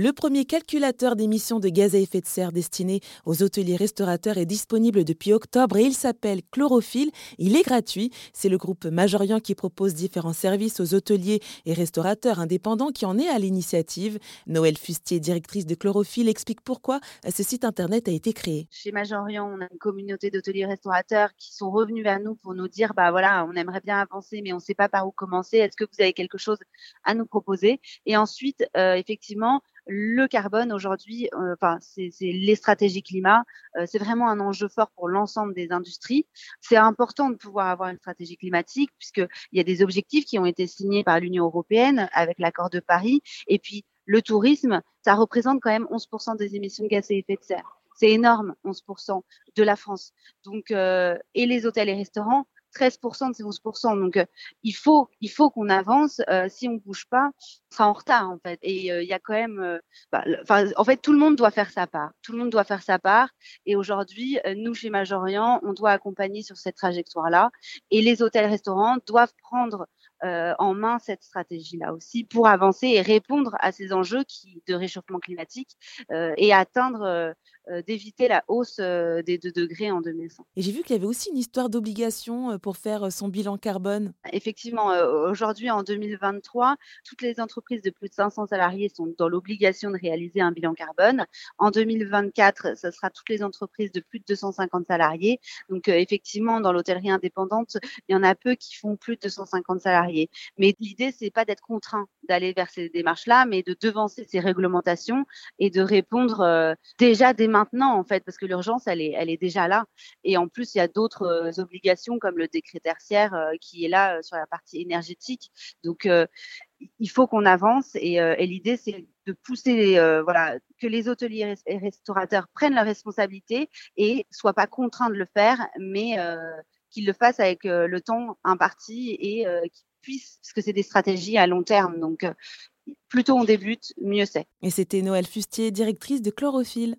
Le premier calculateur d'émissions de gaz à effet de serre destiné aux hôteliers restaurateurs est disponible depuis octobre et il s'appelle Chlorophylle. Il est gratuit. C'est le groupe Majorian qui propose différents services aux hôteliers et restaurateurs indépendants qui en est à l'initiative. Noël Fustier, directrice de Chlorophylle, explique pourquoi ce site internet a été créé. Chez Majorian, on a une communauté d'hôteliers restaurateurs qui sont revenus vers nous pour nous dire bah voilà, on aimerait bien avancer mais on ne sait pas par où commencer. Est-ce que vous avez quelque chose à nous proposer? Et ensuite, euh, effectivement, le carbone aujourd'hui, euh, enfin, c'est les stratégies climat, euh, c'est vraiment un enjeu fort pour l'ensemble des industries. C'est important de pouvoir avoir une stratégie climatique puisqu'il y a des objectifs qui ont été signés par l'Union européenne avec l'accord de Paris. Et puis, le tourisme, ça représente quand même 11% des émissions de gaz à effet de serre. C'est énorme, 11% de la France. Donc, euh, et les hôtels et restaurants, 13% de ces 11%. Donc, euh, il faut, il faut qu'on avance. Euh, si on bouge pas, on sera en retard, en fait. Et euh, il y a quand même, bah, en fait, tout le monde doit faire sa part. Tout le monde doit faire sa part. Et aujourd'hui, nous, chez Majorian, on doit accompagner sur cette trajectoire-là. Et les hôtels-restaurants doivent prendre en main cette stratégie-là aussi pour avancer et répondre à ces enjeux qui, de réchauffement climatique et atteindre euh, d'éviter la hausse euh, des 2 degrés en 2100. Et j'ai vu qu'il y avait aussi une histoire d'obligation euh, pour faire son bilan carbone. Effectivement, aujourd'hui en 2023, toutes les entreprises de plus de 500 salariés sont dans l'obligation de réaliser un bilan carbone. En 2024, ce sera toutes les entreprises de plus de 250 salariés. Donc effectivement, dans l'hôtellerie indépendante, il y en a peu qui font plus de 250 salariés. Mais l'idée, c'est pas d'être contraint d'aller vers ces démarches-là, mais de devancer ces réglementations et de répondre déjà dès maintenant en fait parce que l'urgence elle est déjà là et en plus il y a d'autres euh, obligations comme le décret tertiaire euh, qui est là euh, sur la partie énergétique donc il faut qu'on avance et, et l'idée c'est de pousser voilà que les hôteliers et restaurateurs prennent leurs responsabilités et soient pas contraints de le faire mais qu'ils le fassent avec le temps imparti et qu'ils puissent parce que c'est des stratégies à long terme donc plus tôt on débute, mieux c'est. Et c'était Noël Fustier, directrice de Chlorophylle.